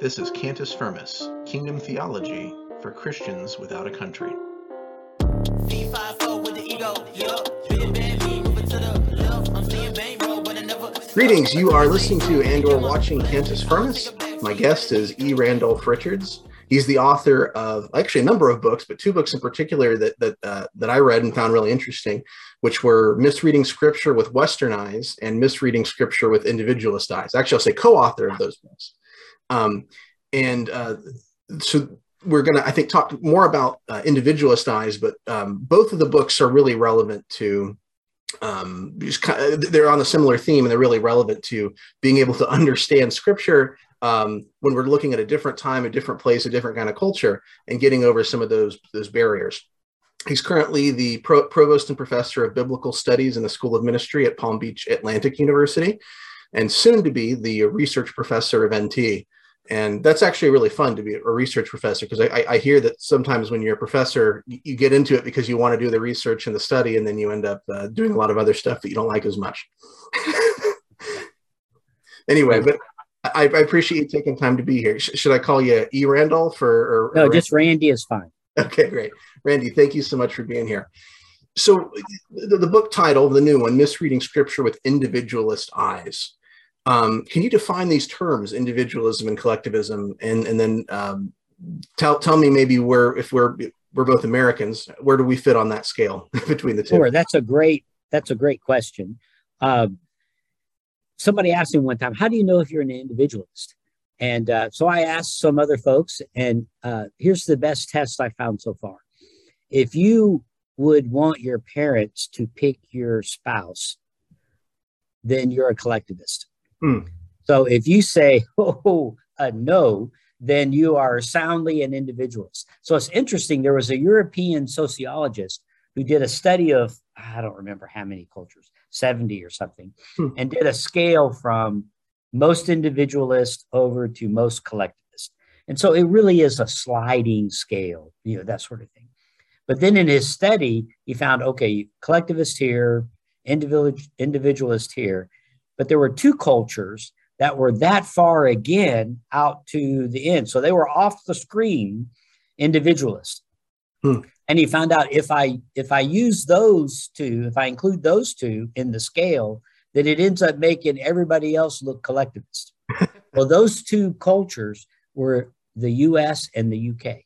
This is Cantus Firmus, Kingdom Theology for Christians without a country. Greetings, you are listening to and or watching Cantus Firmus. My guest is E. Randolph Richards. He's the author of actually a number of books, but two books in particular that that uh, that I read and found really interesting, which were Misreading Scripture with Western Eyes and Misreading Scripture with Individualist Eyes. Actually, I'll say co-author of those books. Um, and uh, so we're going to, I think, talk more about uh, individualist eyes, but um, both of the books are really relevant to. Um, kind of, they're on a similar theme, and they're really relevant to being able to understand Scripture um, when we're looking at a different time, a different place, a different kind of culture, and getting over some of those those barriers. He's currently the pro- provost and professor of biblical studies in the School of Ministry at Palm Beach Atlantic University, and soon to be the research professor of NT and that's actually really fun to be a research professor because I, I, hear that sometimes when you're a professor you get into it because you want to do the research and the study and then you end up uh, doing a lot of other stuff that you don't like as much. Anyway but I, I, appreciate you taking time to be here. Sh- should i call you e. Randolph or, or no or just randy is fine. Okay great. Randy thank you so much for being here. So the, the book title the new one misreading scripture with individualist eyes um, can you define these terms, individualism and collectivism, and and then um, tell tell me maybe where if we're we're both Americans, where do we fit on that scale between the two? Sure, that's a great that's a great question. Uh, somebody asked me one time, "How do you know if you're an individualist?" And uh, so I asked some other folks, and uh, here's the best test I found so far. If you would want your parents to pick your spouse, then you're a collectivist. Hmm. So if you say, oh, uh, no, then you are soundly an individualist. So it's interesting. There was a European sociologist who did a study of, I don't remember how many cultures, 70 or something, hmm. and did a scale from most individualist over to most collectivist. And so it really is a sliding scale, you know, that sort of thing. But then in his study, he found, okay, collectivist here, individual, individualist here. But there were two cultures that were that far again out to the end. So they were off the screen individualists. Hmm. And he found out if I if I use those two, if I include those two in the scale, that it ends up making everybody else look collectivist. well, those two cultures were the US and the UK.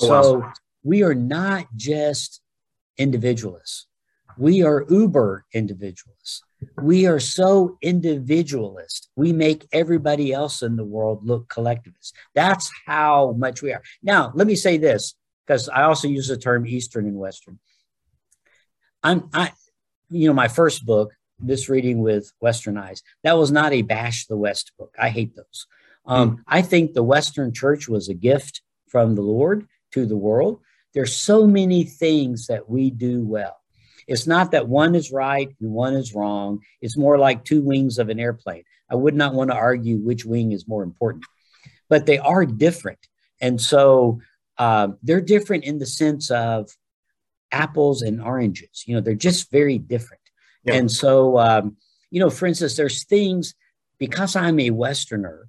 Oh, so wow. we are not just individualists. We are uber individualists. We are so individualist. We make everybody else in the world look collectivist. That's how much we are. Now, let me say this because I also use the term Eastern and Western. I'm, I, you know, my first book, Misreading with Western Eyes, that was not a bash the West book. I hate those. Um, mm. I think the Western church was a gift from the Lord to the world. There's so many things that we do well. It's not that one is right and one is wrong. It's more like two wings of an airplane. I would not want to argue which wing is more important, but they are different. And so um, they're different in the sense of apples and oranges. You know, they're just very different. Yeah. And so, um, you know, for instance, there's things because I'm a Westerner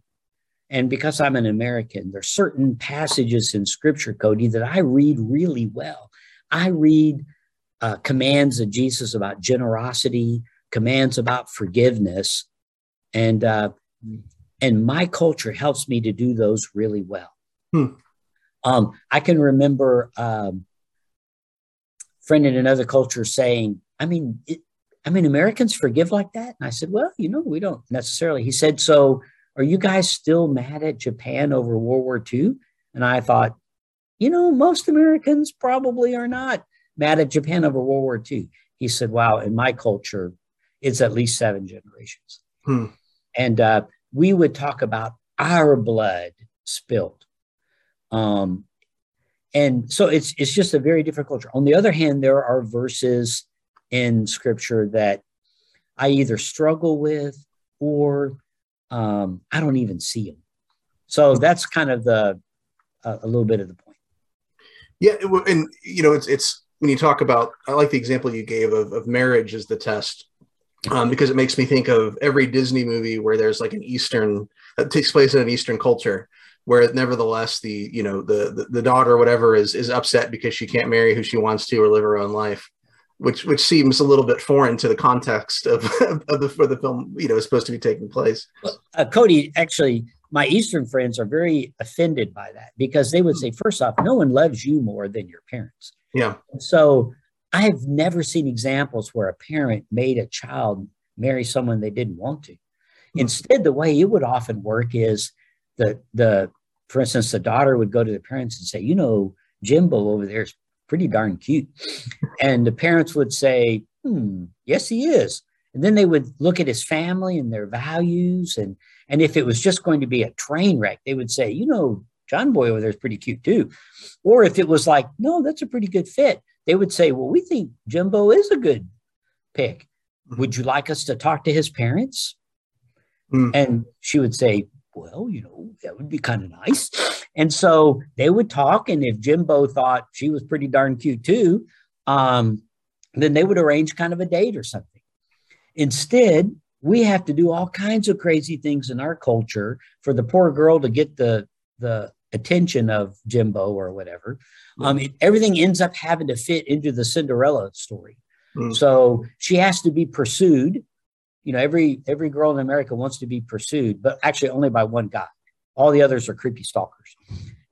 and because I'm an American, there's certain passages in Scripture, Cody, that I read really well. I read uh, commands of Jesus about generosity, commands about forgiveness, and uh, and my culture helps me to do those really well. Hmm. Um, I can remember um, friend in another culture saying, "I mean, it, I mean, Americans forgive like that." And I said, "Well, you know, we don't necessarily." He said, "So, are you guys still mad at Japan over World War II?" And I thought, you know, most Americans probably are not mad at Japan over World War II. He said, Wow, in my culture, it's at least seven generations. Hmm. And uh, we would talk about our blood spilled. Um, and so it's it's just a very different culture. On the other hand, there are verses in scripture that I either struggle with or um, I don't even see them. So that's kind of the uh, a little bit of the point. Yeah, and you know, it's it's when you talk about, I like the example you gave of, of marriage as the test. um, because it makes me think of every Disney movie where there's like an Eastern that takes place in an Eastern culture, where nevertheless the you know the, the the daughter or whatever is is upset because she can't marry who she wants to or live her own life, which which seems a little bit foreign to the context of of the for the film you know is supposed to be taking place. Uh, Cody, actually, my Eastern friends are very offended by that because they would say, first off, no one loves you more than your parents. Yeah. So I have never seen examples where a parent made a child marry someone they didn't want to. Mm-hmm. Instead, the way it would often work is the the for instance, the daughter would go to the parents and say, you know, Jimbo over there is pretty darn cute. And the parents would say, hmm, yes, he is. And then they would look at his family and their values. And, and if it was just going to be a train wreck, they would say, you know, John Boy over there is pretty cute too. Or if it was like, no, that's a pretty good fit, they would say, well, we think Jimbo is a good pick. Mm-hmm. Would you like us to talk to his parents? Mm. And she would say, well, you know, that would be kind of nice. And so they would talk. And if Jimbo thought she was pretty darn cute too, um, then they would arrange kind of a date or something. Instead, we have to do all kinds of crazy things in our culture for the poor girl to get the the attention of Jimbo or whatever. Um, it, everything ends up having to fit into the Cinderella story. Mm. So she has to be pursued. You know, every every girl in America wants to be pursued, but actually only by one guy. All the others are creepy stalkers.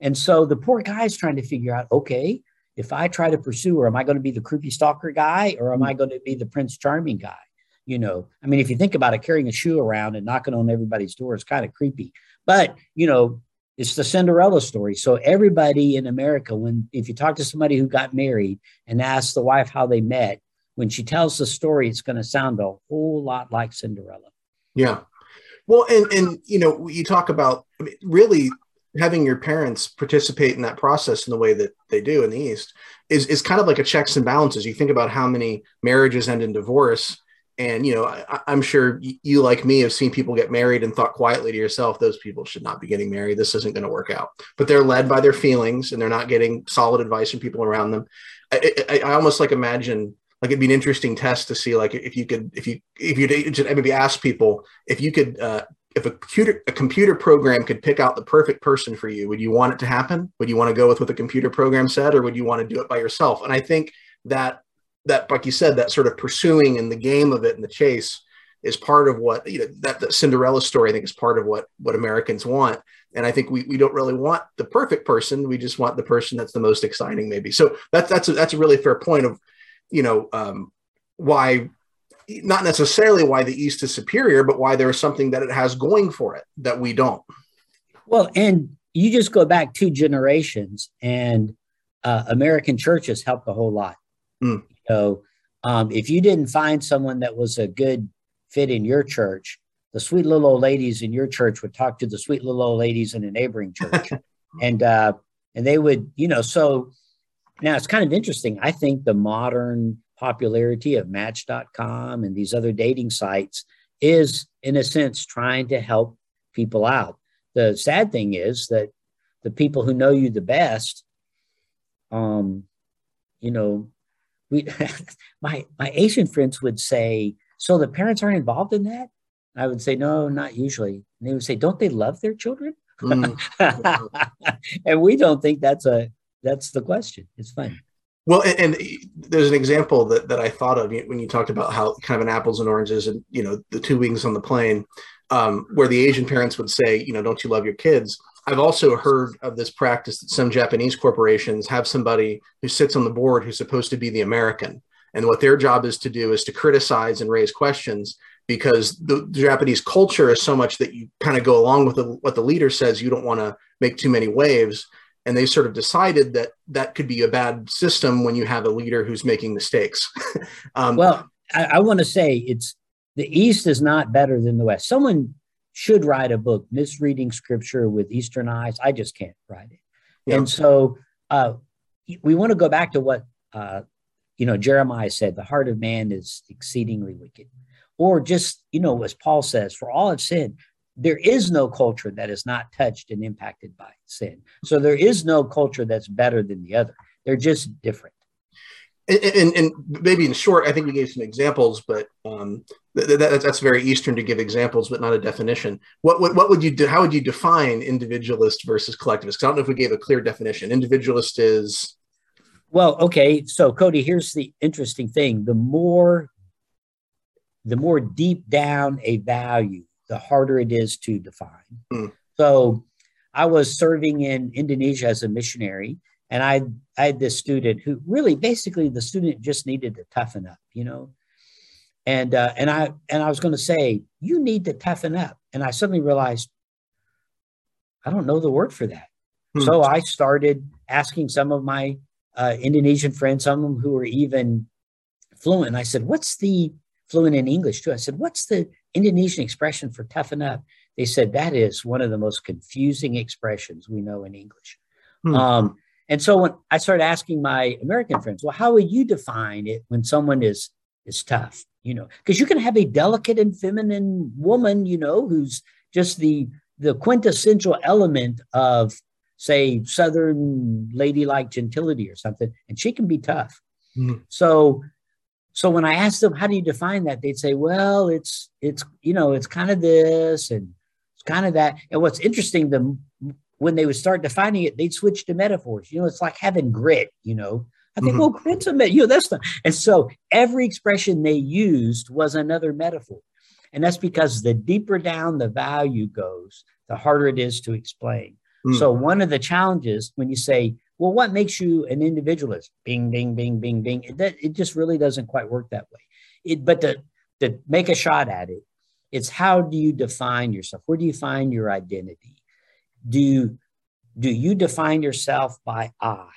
And so the poor guy is trying to figure out, okay, if I try to pursue her, am I going to be the creepy stalker guy or am I going to be the Prince Charming guy? You know, I mean, if you think about it, carrying a shoe around and knocking on everybody's door is kind of creepy. But, you know, it's the Cinderella story. So everybody in America, when if you talk to somebody who got married and ask the wife how they met, when she tells the story, it's going to sound a whole lot like Cinderella. Yeah. Well, and and you know, you talk about I mean, really having your parents participate in that process in the way that they do in the East is is kind of like a checks and balances. You think about how many marriages end in divorce and you know I, am sure you like me have seen people get married and thought quietly to yourself those people should not be getting married. This isn't going to work out. But they're led by their feelings and they're not getting solid advice from people around them. I, I, I almost like imagine like it'd be an interesting test to see like if you could if you if you maybe ask people if you could uh, if a computer a computer program could pick out the perfect person for you would you want it to happen? Would you want to go with what the computer program said or would you want to do it by yourself? And i think that that, like you said, that sort of pursuing and the game of it and the chase is part of what you know that, that Cinderella story. I think is part of what what Americans want, and I think we, we don't really want the perfect person. We just want the person that's the most exciting, maybe. So that's that's a, that's a really fair point of you know um, why not necessarily why the East is superior, but why there is something that it has going for it that we don't. Well, and you just go back two generations, and uh, American churches helped a whole lot. Mm. So um, if you didn't find someone that was a good fit in your church, the sweet little old ladies in your church would talk to the sweet little old ladies in a neighboring church, and uh, and they would, you know. So now it's kind of interesting. I think the modern popularity of Match.com and these other dating sites is, in a sense, trying to help people out. The sad thing is that the people who know you the best, um, you know, we my my Asian friends would say, "So the parents aren't involved in that?" I would say, "No, not usually." And they would say, "Don't they love their children?" Mm. and we don't think that's a that's the question. It's fun. Well, and, and, there's an example that, that I thought of when you talked about how kind of an apples and oranges and you know the two wings on the plane, um, where the Asian parents would say, you know, don't you love your kids? I've also heard of this practice that some Japanese corporations have somebody who sits on the board who's supposed to be the American. And what their job is to do is to criticize and raise questions because the, Japanese culture is so much that you kind of go along with the, what the leader says. You don't want to make too many waves. And they sort of decided that that could be a bad system when you have a leader who's making mistakes. um, well, I, I want to say it's the East is not better than the West. Someone should write a book, Misreading Scripture with Eastern Eyes. I just can't write it. Yeah. And so uh, we want to go back to what, uh, you know, Jeremiah said the heart of man is exceedingly wicked. Or just, you know, as Paul says, for all have sinned, there is no culture that is not touched and impacted by sin. So there is no culture that's better than the other. They're just different. And, and, maybe in short, I think we gave some examples, but um, th- th- that's very Eastern to give examples, but not a definition. What, what, what would you do? How would you define individualist versus collectivist? Because I don't know if we gave a clear definition. Individualist is. Well, okay. So Cody, here's the interesting thing. The more, the more deep down a value, the harder it is to define. Hmm. So I was serving in Indonesia as a missionary and I, I had this student who really basically the student just needed to toughen up, you know. And uh, and I and I was going to say you need to toughen up, and I suddenly realized I don't know the word for that. Hmm. So I started asking some of my uh, Indonesian friends, some of them who were even fluent. I said, "What's the fluent in English too?" I said, "What's the Indonesian expression for toughen up?" They said that is one of the most confusing expressions we know in English. Hmm. Um, and so when I started asking my American friends, well, how would you define it when someone is is tough? You know, because you can have a delicate and feminine woman, you know, who's just the the quintessential element of, say, Southern ladylike gentility or something, and she can be tough. Mm-hmm. So, so when I asked them, how do you define that? They'd say, well, it's it's you know, it's kind of this and it's kind of that. And what's interesting, the when they would start defining it, they'd switch to metaphors. You know, it's like having grit, you know. I think, mm-hmm. well, grit's a met, you know, that's the, and so every expression they used was another metaphor. And that's because the deeper down the value goes, the harder it is to explain. Mm. So one of the challenges when you say, well, what makes you an individualist? Bing, bing, bing, bing, bing. It, it just really doesn't quite work that way. It, but to, to make a shot at it, it's how do you define yourself? Where do you find your identity? Do do you define yourself by I?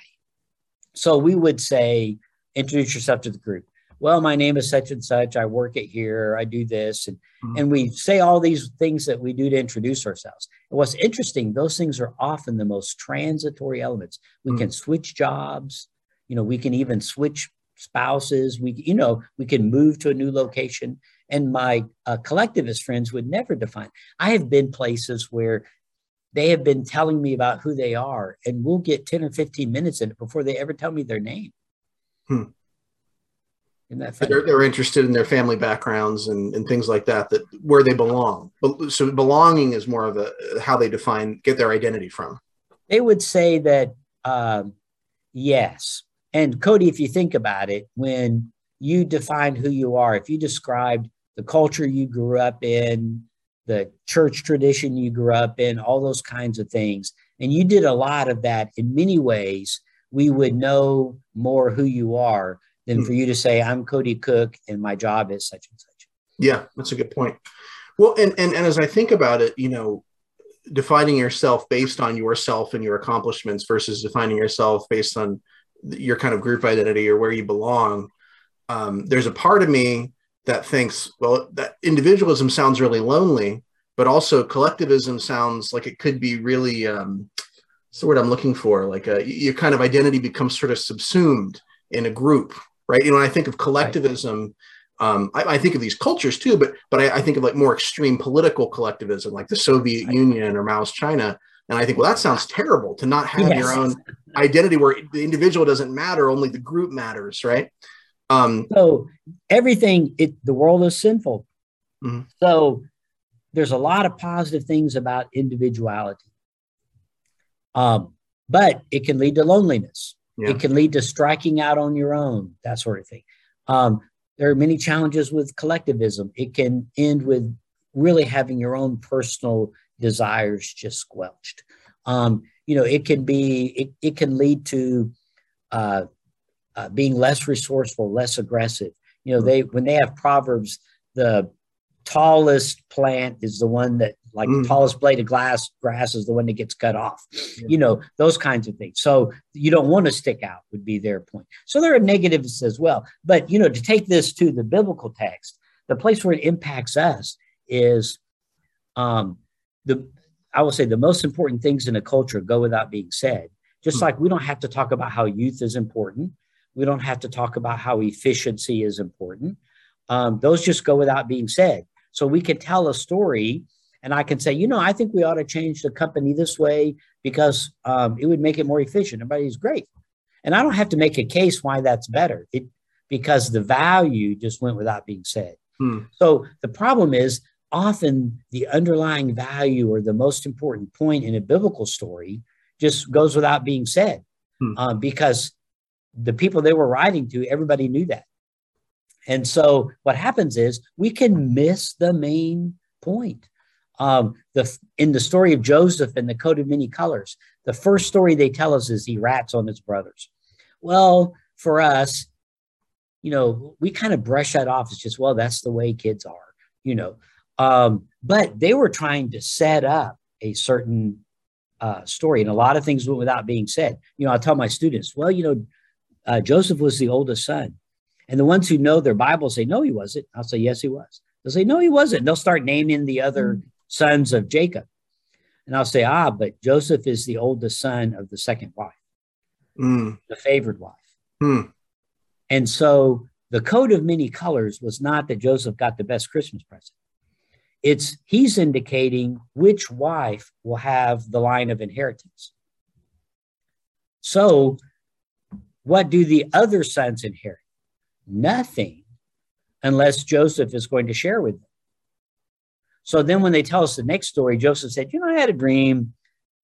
So we would say, introduce yourself to the group. Well, my name is such and such. I work at here. I do this, and mm-hmm. and we say all these things that we do to introduce ourselves. And what's interesting, those things are often the most transitory elements. We mm-hmm. can switch jobs. You know, we can even switch spouses. We, you know, we can move to a new location. And my uh, collectivist friends would never define. I have been places where they have been telling me about who they are, and we'll get 10 or 15 minutes in it before they ever tell me their name. Hmm. They're, they're, interested in their family backgrounds and, and things like that, that where they belong. So belonging is more of a how they define, get their identity from. They would say that, um, yes. And Cody, if you think about it, when you define who you are, if you described the culture you grew up in, the church tradition you grew up in, all those kinds of things. And you did a lot of that in many ways. We would know more who you are than for you to say, I'm Cody Cook and my job is such and such. Yeah, that's a good point. Well, and, and, and as I think about it, you know, defining yourself based on yourself and your accomplishments versus defining yourself based on your kind of group identity or where you belong. Um, there's a part of me that thinks, well, that individualism sounds really lonely, but also collectivism sounds like it could be really, um, what's the word I'm looking for? Like a, your kind of identity becomes sort of subsumed in a group, right? You know, when I think of collectivism, um, I, I, think of these cultures too, but but I, I, think of like more extreme political collectivism, like the Soviet Union or Mao's China. And I think, well, that sounds terrible to not have yes. your own identity where the individual doesn't matter, only the group matters, right? Um, so everything, it, the world is sinful. Mm-hmm. So there's a lot of positive things about individuality. Um, but it can lead to loneliness. Yeah. It can lead to striking out on your own, that sort of thing. Um, there are many challenges with collectivism. It can end with really having your own personal desires just squelched. Um, you know, it can be, it, it can lead to uh, uh, being less resourceful, less aggressive. You know, they when they have proverbs, the tallest plant is the one that like mm. the tallest blade of glass grass is the one that gets cut off yeah. you know those kinds of things so you don't want to stick out would be their point so there are negatives as well but you know to take this to the biblical text the place where it impacts us is um the i will say the most important things in a culture go without being said just mm. like we don't have to talk about how youth is important we don't have to talk about how efficiency is important. Um, those just go without being said. So we can tell a story, and I can say, you know, I think we ought to change the company this way because um, it would make it more efficient. Everybody's great. And I don't have to make a case why that's better. It because the value just went without being said. Hmm. So the problem is often the underlying value or the most important point in a biblical story just goes without being said hmm. uh, because the people they were writing to, everybody knew that. And so what happens is we can miss the main point. Um, the in the story of Joseph and the coat of many colors, the first story they tell us is he rats on his brothers. Well, for us, you know, we kind of brush that off. It's just, well, that's the way kids are, you know. Um, but they were trying to set up a certain uh, story, and a lot of things went without being said. You know, I tell my students, well, you know, uh, Joseph was the oldest son. And the ones who know their Bible say, no, he wasn't. I'll say, yes, he was. They'll say, no, he wasn't. They'll start naming the other mm. sons of Jacob. And I'll say, ah, but Joseph is the oldest son of the second wife, mm. the favored wife. Mm. And so the coat of many colors was not that Joseph got the best Christmas present. It's he's indicating which wife will have the line of inheritance. So, what do the other sons inherit? Nothing unless Joseph is going to share with them. So then, when they tell us the next story, Joseph said, You know, I had a dream.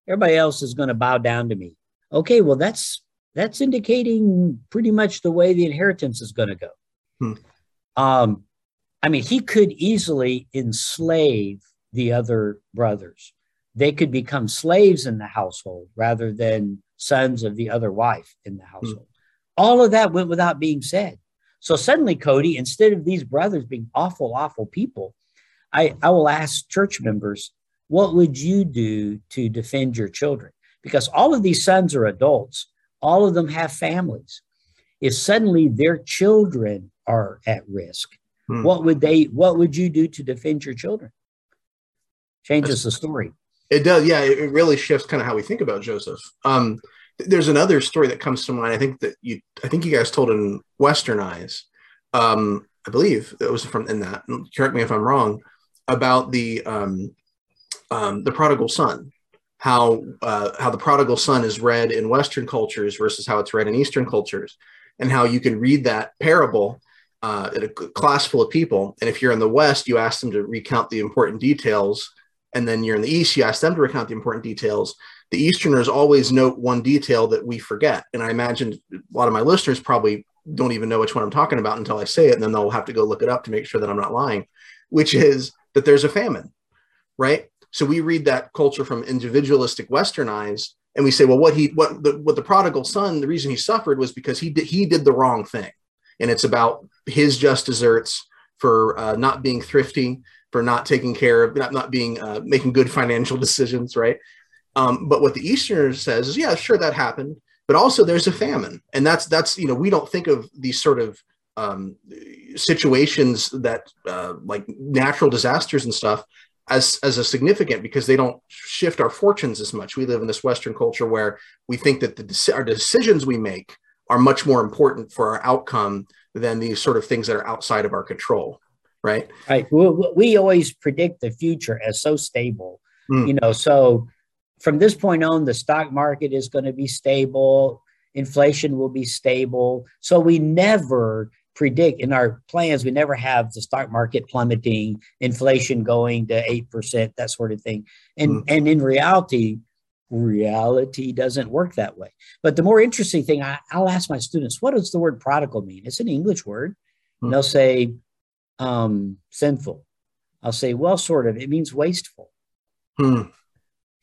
Everybody else is going to bow down to me. Okay, well, that's that's indicating pretty much the way the inheritance is going to go. Hmm. Um, I mean, he could easily enslave the other brothers. They could become slaves in the household rather than sons of the other wife in the hmm. household. All of that went without being said. So suddenly, Cody, instead of these brothers being awful, awful people, I, I will ask church members, what would you do to defend your children? Because all of these sons are adults all of them have families. If suddenly their children are at risk, hmm. what would they what would you do to defend your children? Changes the story. It does, yeah. It really shifts kind of how we think about Joseph. Um, there's another story that comes to mind. I think that you, I think you guys told in Western Eyes. Um, I believe it was from in that. Correct me if I'm wrong. About the um, um, the prodigal son how uh, how the prodigal son is read in Western cultures versus how it's read in Eastern cultures, and how you can read that parable uh, in a class full of people, and if you're in the West, you ask them to recount the important details, and then you're in the East, you ask them to recount the important details. The Easterners always note one detail that we forget, and I imagine a lot of my listeners probably don't even know which one I'm talking about until I say it, and then they'll have to go look it up to make sure that I'm not lying, which is that there's a famine, right? So we read that culture from individualistic Western eyes, and we say, well, what he what the what the prodigal son, the reason he suffered was because he did he did the wrong thing, and it's about his just deserts for uh, not being thrifty, for not taking care of, not not being uh, making good financial decisions, right? Um, but what the Easterner says is, yeah, sure, that happened, but also there's a famine, and that's that's you know we don't think of these sort of um, situations that uh, like natural disasters and stuff as as a significant because they don't shift our fortunes as much. We live in this Western culture where we think that the our decisions we make are much more important for our outcome than these sort of things that are outside of our control. Right. Right. We, we always predict the future as so stable. Mm. You know, so from this point on, the stock market is going to be stable. Inflation will be stable. So we never predict in our plans, we never have the stock market plummeting, inflation going to 8%, that sort of thing. And, mm. and in reality, reality doesn't work that way. But the more interesting thing, I, will ask my students, what does the word prodigal mean? It's an English word. Mm. And they'll say, um, sinful. I'll say, well, sort of. It means wasteful. Mm.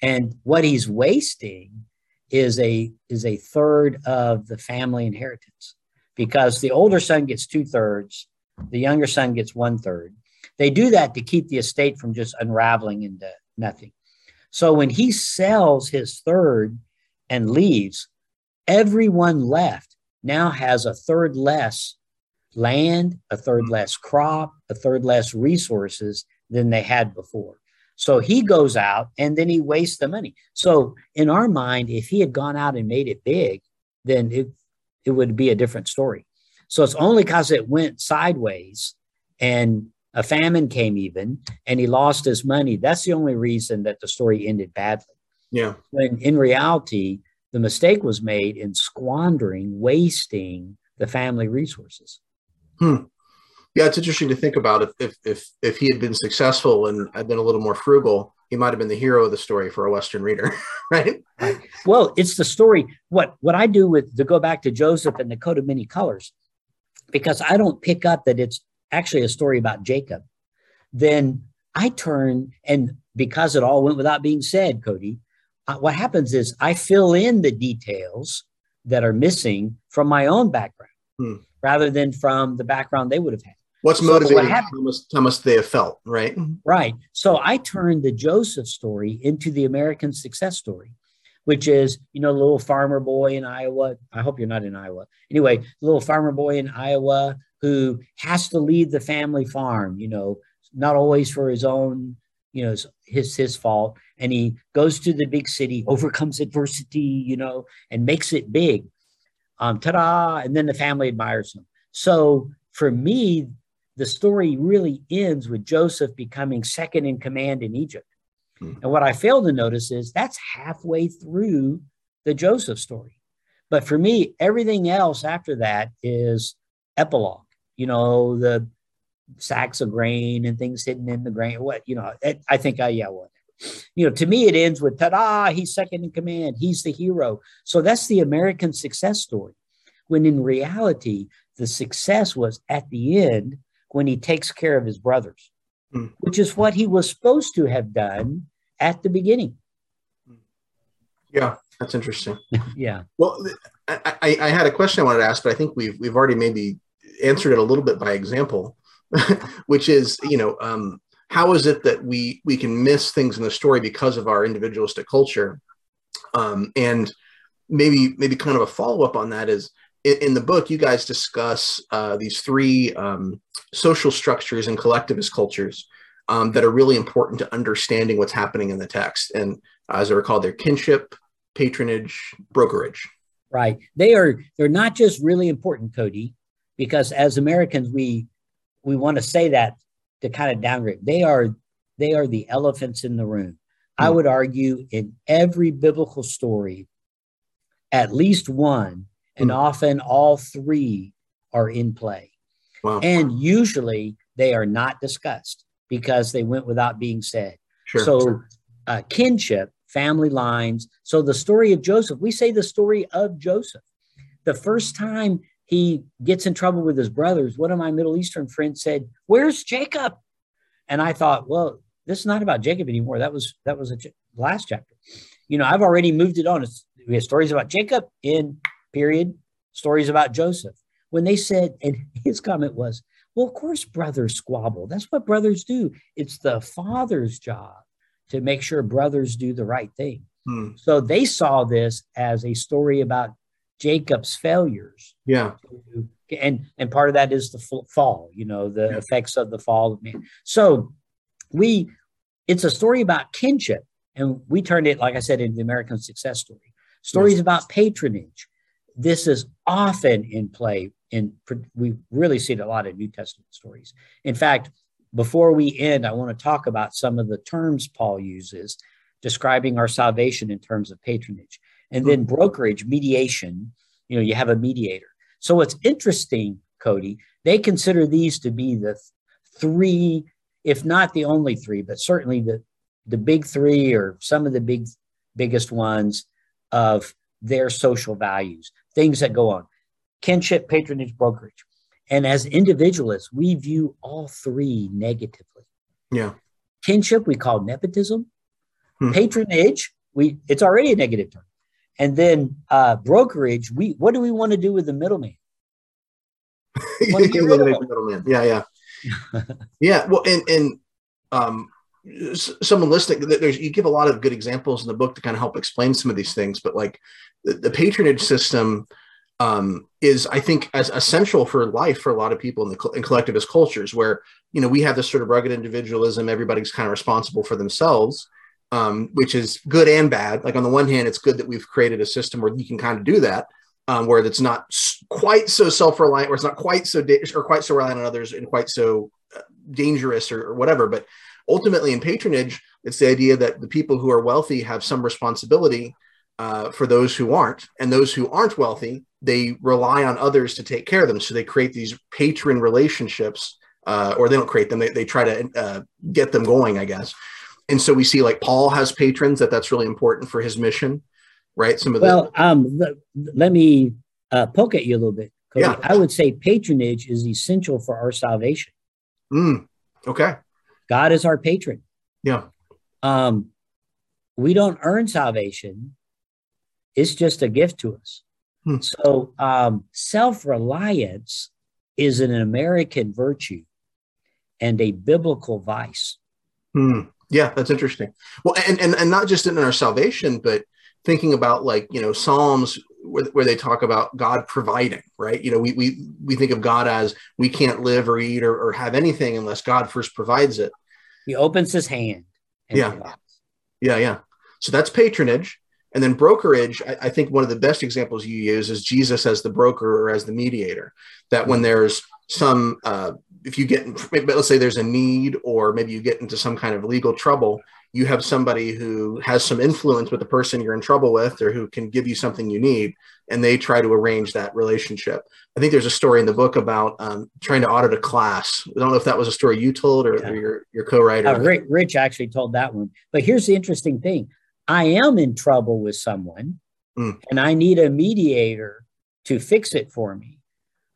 And what he's wasting is a is a third of the family inheritance because the older son gets two thirds, the younger son gets one third. They do that to keep the estate from just unraveling into nothing. So when he sells his third and leaves, everyone left now has a third less land, a third less crop, a third less resources than they had before. So he goes out and then he wastes the money. So in our mind, if he had gone out and made it big, then it, it would be a different story. So it's only because it went sideways and a famine came even and he lost his money. That's the only reason that the story ended badly. Yeah. When in reality, The mistake was made in squandering, wasting the family resources. Hmm. Yeah, it's interesting to think about if, if if if he had been successful and had been a little more frugal, he might have been the hero of the story for a Western reader, right? Well, it's the story. What what I do with to go back to Joseph and the coat of many colors, because I don't pick up that it's actually a story about Jacob. Then I turn and because it all went without being said, Cody, uh, what happens is I fill in the details that are missing from my own background hmm. rather than from the background they would have had. What's so motivating what Thomas, Thomas they have felt, right? Right. So I turned the Joseph story into the American success story, which is, you know, the little farmer boy in Iowa. I hope you're not in Iowa. Anyway, little farmer boy in Iowa who has to lead the family farm, you know, not always for his own, you know, his his fault. And he goes to the big city, overcomes adversity, you know, and makes it big. Um, ta-da! And then the family admires him. So for me, the story really ends with Joseph becoming second in command in Egypt. Mm-hmm. And what I fail to notice is that's halfway through the Joseph story. But for me, everything else after that is epilogue. You know, the sacks of grain and things hidden in the grain. What, you know, it, I think, I, uh, yeah, what? You know, to me, it ends with ta-da, he's second in command. He's the hero. So that's the American success story. When in reality, the success was at the end when he takes care of his brothers, mm. which is what he was supposed to have done at the beginning. Yeah, that's interesting. yeah. Well, I, I, I, had a question I wanted to ask, but I think we've we've already maybe answered it a little bit by example, which is you know um, how is it that we we can miss things in the story because of our individualistic culture, um, and maybe maybe kind of a follow up on that is in, in the book, you guys discuss uh, these three um, social structures and collectivist cultures um, that are really important to understanding what's happening in the text. And as I recall, they're kinship, patronage, brokerage. Right. They are. They're not just really important, Cody, because as Americans, we we want to say that to kind of downgrade. They are. They are the elephants in the room. I hmm. would argue in every biblical story, at least one and mm. often all three are in play. Wow. And usually they are not discussed because they went without being said. Sure, so. Uh, kinship, family lines. So, the story of Joseph, we say the story of Joseph. The first time he gets in trouble with his brothers, one of my Middle Eastern friends said, Where's Jacob? And I thought, well, this is not about Jacob anymore. That was that was a last chapter. You know, I've already moved it on. It's, we have stories about Jacob in period, stories about Joseph. When they said, and his comment was, well, of course, brothers squabble. That's what brothers do. It's the father's job to make sure brothers do the right thing. Hmm. So they saw this as a story about Jacob's failures. Yeah. And and part of that is the fall, you know, the yeah. effects of the fall of man. So we it's a story about kinship. And we turned it, like I said, into the American success story. Stories yes. about patronage, this is often in play in we really see it a lot in new testament stories. In fact before we end i want to talk about some of the terms paul uses describing our salvation in terms of patronage. And then hmm. brokerage mediation you know you have a mediator. So what's interesting cody they consider these to be the three if not the only three but certainly the the big three or some of the big biggest ones of their social values things that go on kinship, patronage, brokerage. And as individualists, we view all three negatively. Yeah. Kinship, we call nepotism. Hmm. Patronage, we it's already a negative term. And then uh, brokerage, we what do we want to do with the middleman? middleman. Yeah, yeah. yeah. Well, and and um someone listening there's you give a lot of good examples in the book to kind of help explain some of these things but like the, the patronage system um, is I think as essential for life for a lot of people in the in collectivist cultures where you know we have this sort of rugged individualism everybody's kind of responsible for themselves um, which is good and bad. Like on the one hand it's good that we've created a system where you can kind of do that um, where it's not quite so self-reliant where it's not quite so da- or quite so reliant on others and quite so uh, dangerous or, or whatever but ultimately in patronage it's the idea that the people who are wealthy have some responsibility uh, for those who aren't, and those who aren't wealthy, they rely on others to take care of them. So they create these patron relationships, uh, or they don't create them; they, they try to uh, get them going, I guess. And so we see like Paul has patrons that that's really important for his mission, right? Some of the well, um, let me uh, poke at you a little bit. Cody. Yeah. I would say patronage is essential for our salvation. Mm, okay. God is our patron. Yeah. Um, we don't earn salvation. It's just a gift to us. Hmm. So um, self-reliance is an American virtue and a biblical vice. Hmm. Yeah, that's interesting. Well, and, and and not just in our salvation, but thinking about like you know Psalms where, where they talk about God providing, right? You know, we we we think of God as we can't live or eat or, or have anything unless God first provides it. He opens his hand. yeah, yeah, yeah. So that's patronage. And then brokerage, I, I, think one of the best examples you use is Jesus as the broker or as the mediator. That when there's some, uh, if you get, let's say there's a need, or maybe you get into some kind of legal trouble, you have somebody who has some influence with the person you're in trouble with, or who can give you something you need, and they try to arrange that relationship. I think there's a story in the book about um, trying to audit a class. I don't know if that was a story you told or, yeah. or your, your co-writer. Uh, Rich actually told that one. But here's the interesting thing I am in trouble with someone mm. and I need a mediator to fix it for me.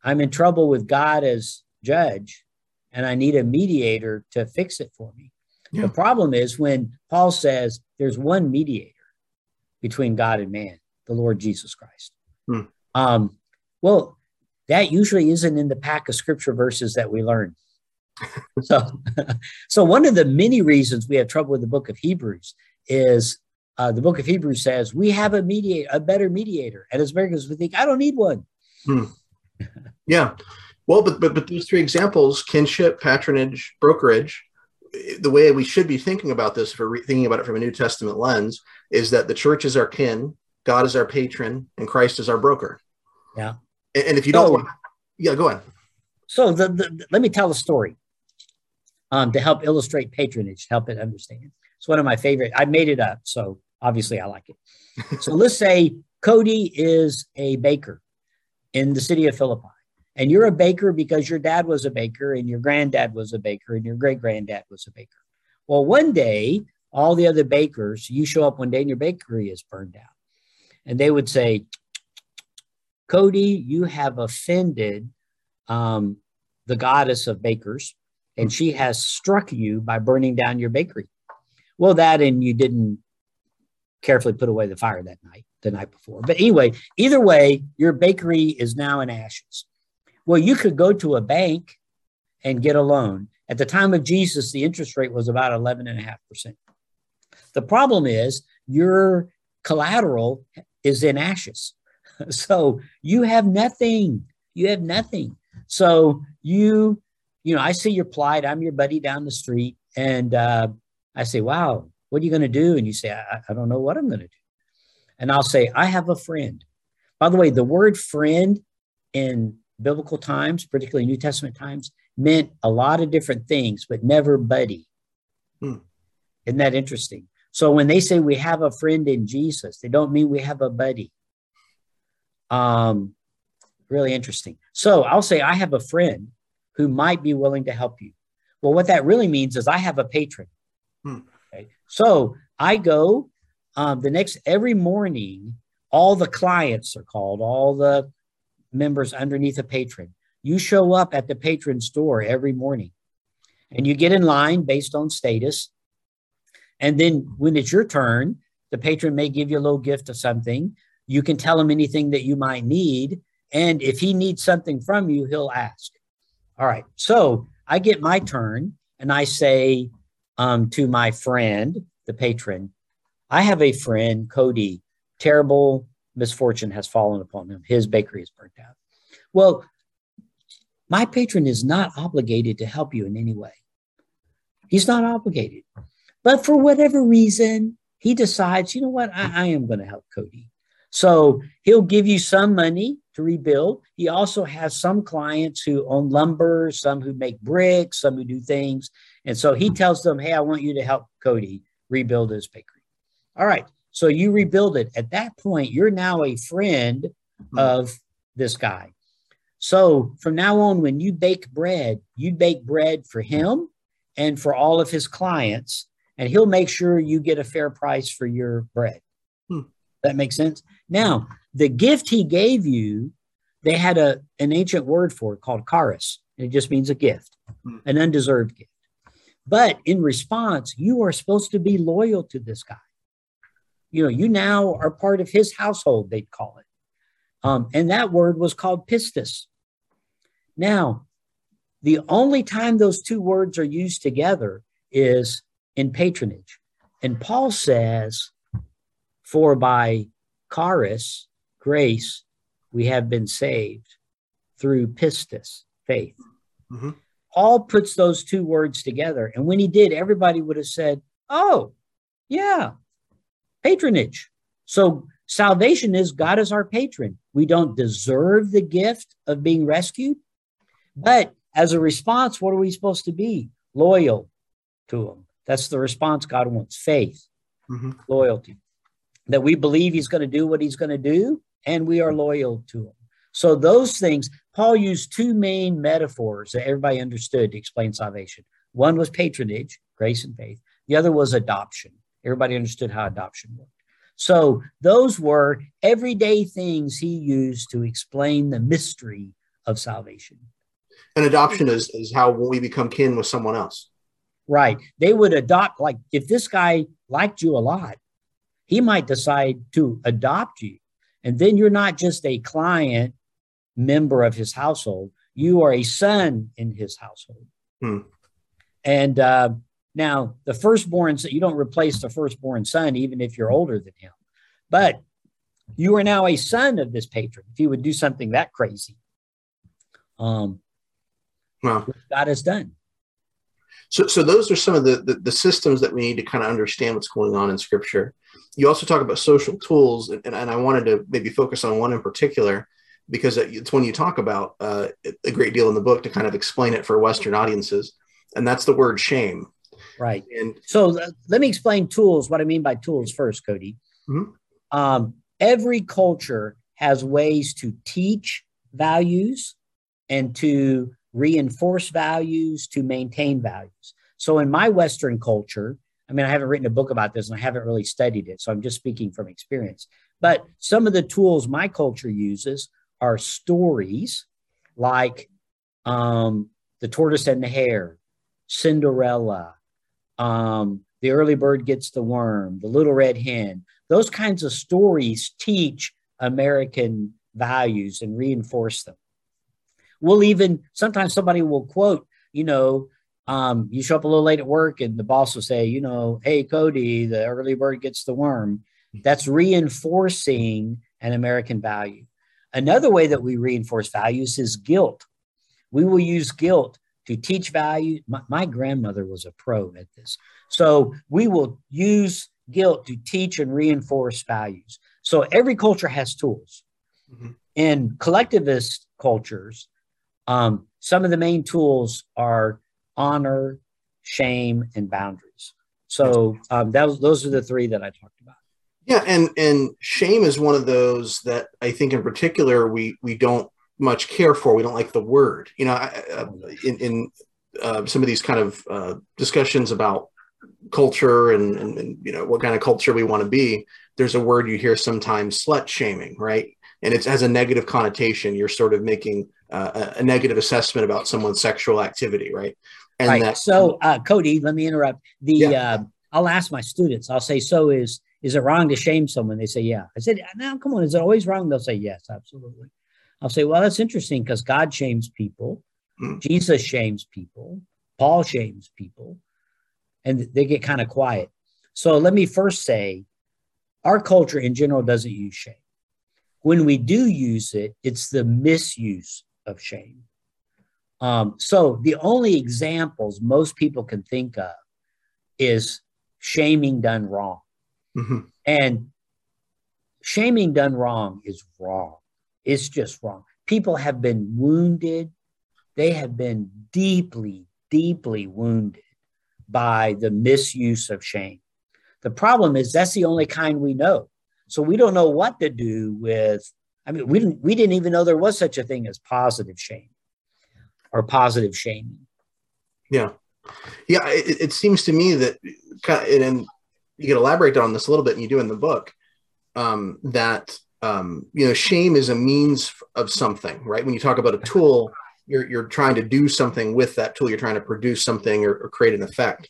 I'm in trouble with God as judge and I need a mediator to fix it for me. Yeah. The problem is when Paul says there's one mediator between God and man, the Lord Jesus Christ. Mm. Um, well, that usually isn't in the pack of scripture verses that we learn. so, so one of the many reasons we have trouble with the book of Hebrews is uh, the book of Hebrews says we have a mediator, a better mediator, and as Americans we think I don't need one. Hmm. Yeah, well, but but but these three examples: kinship, patronage, brokerage. The way we should be thinking about this, if we're thinking about it from a New Testament lens, is that the church is our kin, God is our patron, and Christ is our broker. Yeah. And, if you don't, yeah, go ahead. So the, the, let me tell a story um, to help illustrate patronage, help it understand. It's one of my favorite. I made it up, so obviously I like it. so let's say Cody is a baker in the city of Philippi, and you're a baker because your dad was a baker, and your granddad was a baker, and your great granddad was a baker. Well, one day, all the other bakers, you show up one day and your bakery is burned down. And they would say, Cody, you have offended um, the goddess of bakers, and she has struck you by burning down your bakery. Well, that and you didn't carefully put away the fire that night, the night before. But anyway, either way, your bakery is now in ashes. Well, you could go to a bank and get a loan. At the time of Jesus, the interest rate was about 11.5%. The problem is your collateral is in ashes. So you have nothing. You have nothing. So you, you know, I see your plight. I'm your buddy down the street. And uh, I say, wow, what are you going to do? And you say, I, I don't know what I'm going to do. And I'll say, I have a friend. By the way, the word friend in biblical times, particularly New Testament times, meant a lot of different things, but never buddy. Hmm. Isn't that interesting? So when they say we have a friend in Jesus, they don't mean we have a buddy. Um, really interesting. So I'll say I have a friend who might be willing to help you. Well, what that really means is I have a patron. Hmm. Okay. So I go um, the next every morning, all the clients are called, all the members underneath a patron. You show up at the patron's door every morning and you get in line based on status. And then when it's your turn, the patron may give you a little gift of something. You can tell him anything that you might need. And if he needs something from you, he'll ask. All right. So I get my turn and I say, um, to my friend, the patron. I have a friend, Cody, terrible misfortune has fallen upon him. His bakery is burnt out. Well, my patron is not obligated to help you in any way. He's not obligated. But for whatever reason, he decides, you know what, I, I am going to help Cody. So he'll give you some money to rebuild. He also has some clients who own lumber, some who make bricks, some who do things. And so he tells them, Hey, I want you to help Cody rebuild his bakery. All right. So you rebuild it. At that point, you're now a friend mm-hmm. of this guy. So from now on, when you bake bread, you bake bread for him and for all of his clients, and he'll make sure you get a fair price for your bread. Hmm. That makes sense. Now, the gift he gave you, they had a an ancient word for it called charis. It just means a gift, hmm. an undeserved gift. But in response, you are supposed to be loyal to this guy. You know, you now are part of his household, they'd call it. Um, and that word was called pistis. Now, the only time those two words are used together is in patronage. And Paul says, For by charis, grace, we have been saved through pistis, faith. Mm-hmm. Paul puts those two words together. And when he did, everybody would have said, Oh, yeah, patronage. So salvation is God is our patron. We don't deserve the gift of being rescued, but as a response, what are we supposed to be? Loyal to Him. That's the response God wants faith, mm-hmm. loyalty. That we believe He's going to do what He's going to do, and we are loyal to Him. So, those things, Paul used two main metaphors that everybody understood to explain salvation. One was patronage, grace and faith, the other was adoption. Everybody understood how adoption worked. So, those were everyday things he used to explain the mystery of salvation. And adoption is, is how we become kin with someone else. Right. They would adopt, like, if this guy liked you a lot, he might decide to adopt you. And then you're not just a client member of his household, you are a son in his household. Hmm. And uh, now, the firstborn, you don't replace the firstborn son, even if you're older than him. But you are now a son of this patron if he would do something that crazy. Um, wow. God has done. So, so those are some of the, the, the systems that we need to kind of understand what's going on in Scripture. You also talk about social tools, and, and I wanted to maybe focus on one in particular because it's when you talk about uh, a great deal in the book to kind of explain it for Western audiences, and that's the word shame. Right. And so uh, let me explain tools. What I mean by tools first, Cody. Mm-hmm. Um, every culture has ways to teach values and to reinforce values, to maintain values. So in my Western culture, I mean, I haven't written a book about this and I haven't really studied it. So I'm just speaking from experience. But some of the tools my culture uses are stories like um, The Tortoise and the Hare, Cinderella, um, The Early Bird Gets the Worm, The Little Red Hen. Those kinds of stories teach American values and reinforce them. We'll even sometimes somebody will quote, you know, um, you show up a little late at work and the boss will say, you know, hey, Cody, the early bird gets the worm. That's reinforcing an American value. Another way that we reinforce values is guilt. We will use guilt to teach value. My, my, grandmother was a pro at this. So we will use guilt to teach and reinforce values. So every culture has tools. Mm-hmm. In collectivist cultures, um, some of the main tools are honor, shame, and boundaries. So um, that was, those are the three that I talked about. Yeah, and and shame is one of those that I think in particular we we don't much care for. We don't like the word. You know, uh, in, in uh, some of these kind of uh, discussions about culture and, and, and, you know what kind of culture we want to be, there's a word you hear sometimes, slut shaming, right? And it has a negative connotation. You're sort of making uh, a negative assessment about someone's sexual activity, right? And right. That, so, uh, Cody, let me interrupt. The yeah. uh, I'll ask my students. I'll say, "So is is it wrong to shame someone?" They say, "Yeah." I said, "Now, come on, is it always wrong?" They'll say, "Yes, absolutely." I'll say, "Well, that's interesting because God shames people, mm. Jesus shames people, Paul shames people, and they get kind of quiet." So let me first say, our culture in general doesn't use shame. When we do use it, it's the misuse of shame. Um, so the only examples most people can think of is shaming done wrong. Mm-hmm. And shaming done wrong is wrong. It's just wrong. People have been wounded. They have been deeply, deeply wounded by the misuse of shame. The problem is that's the only kind we know. So we don't know what to do with. I mean, we didn't we didn't even know there was such a thing as positive shame or positive shaming. Yeah, yeah. It, it seems to me that, and you can elaborate on this a little bit, and you do in the book, um, that um, you know shame is a means of something, right? When you talk about a tool, you're you're trying to do something with that tool. You're trying to produce something or, or create an effect.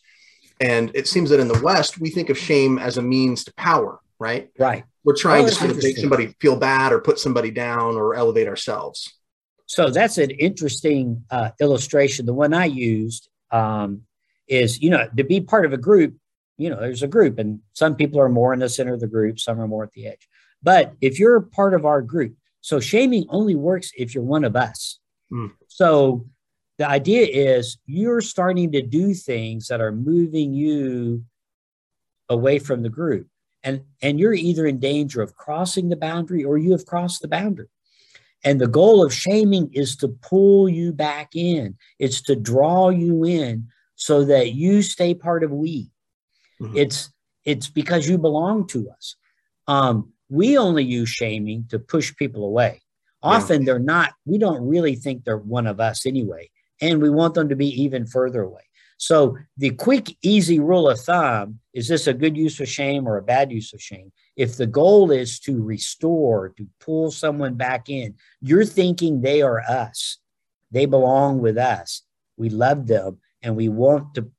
And it seems that in the West, we think of shame as a means to power right? Right. We're trying oh, to sort of make somebody feel bad or put somebody down or elevate ourselves. So that's an interesting uh, illustration. The one I used um, is, you know, to be part of a group, you know, there's a group, and some people are more in the center of the group, some are more at the edge. But if you're part of our group, so shaming only works if you're one of us. Mm. So the idea is you're starting to do things that are moving you away from the group and and you're either in danger of crossing the boundary or you have crossed the boundary and the goal of shaming is to pull you back in it's to draw you in so that you stay part of we mm-hmm. it's it's because you belong to us um, we only use shaming to push people away often yeah. they're not we don't really think they're one of us anyway and we want them to be even further away so the quick, easy rule of thumb is this a good use of shame or a bad use of shame? If the goal is to restore, to pull someone back in, you're thinking they are us. They belong with us. We love them and we want to,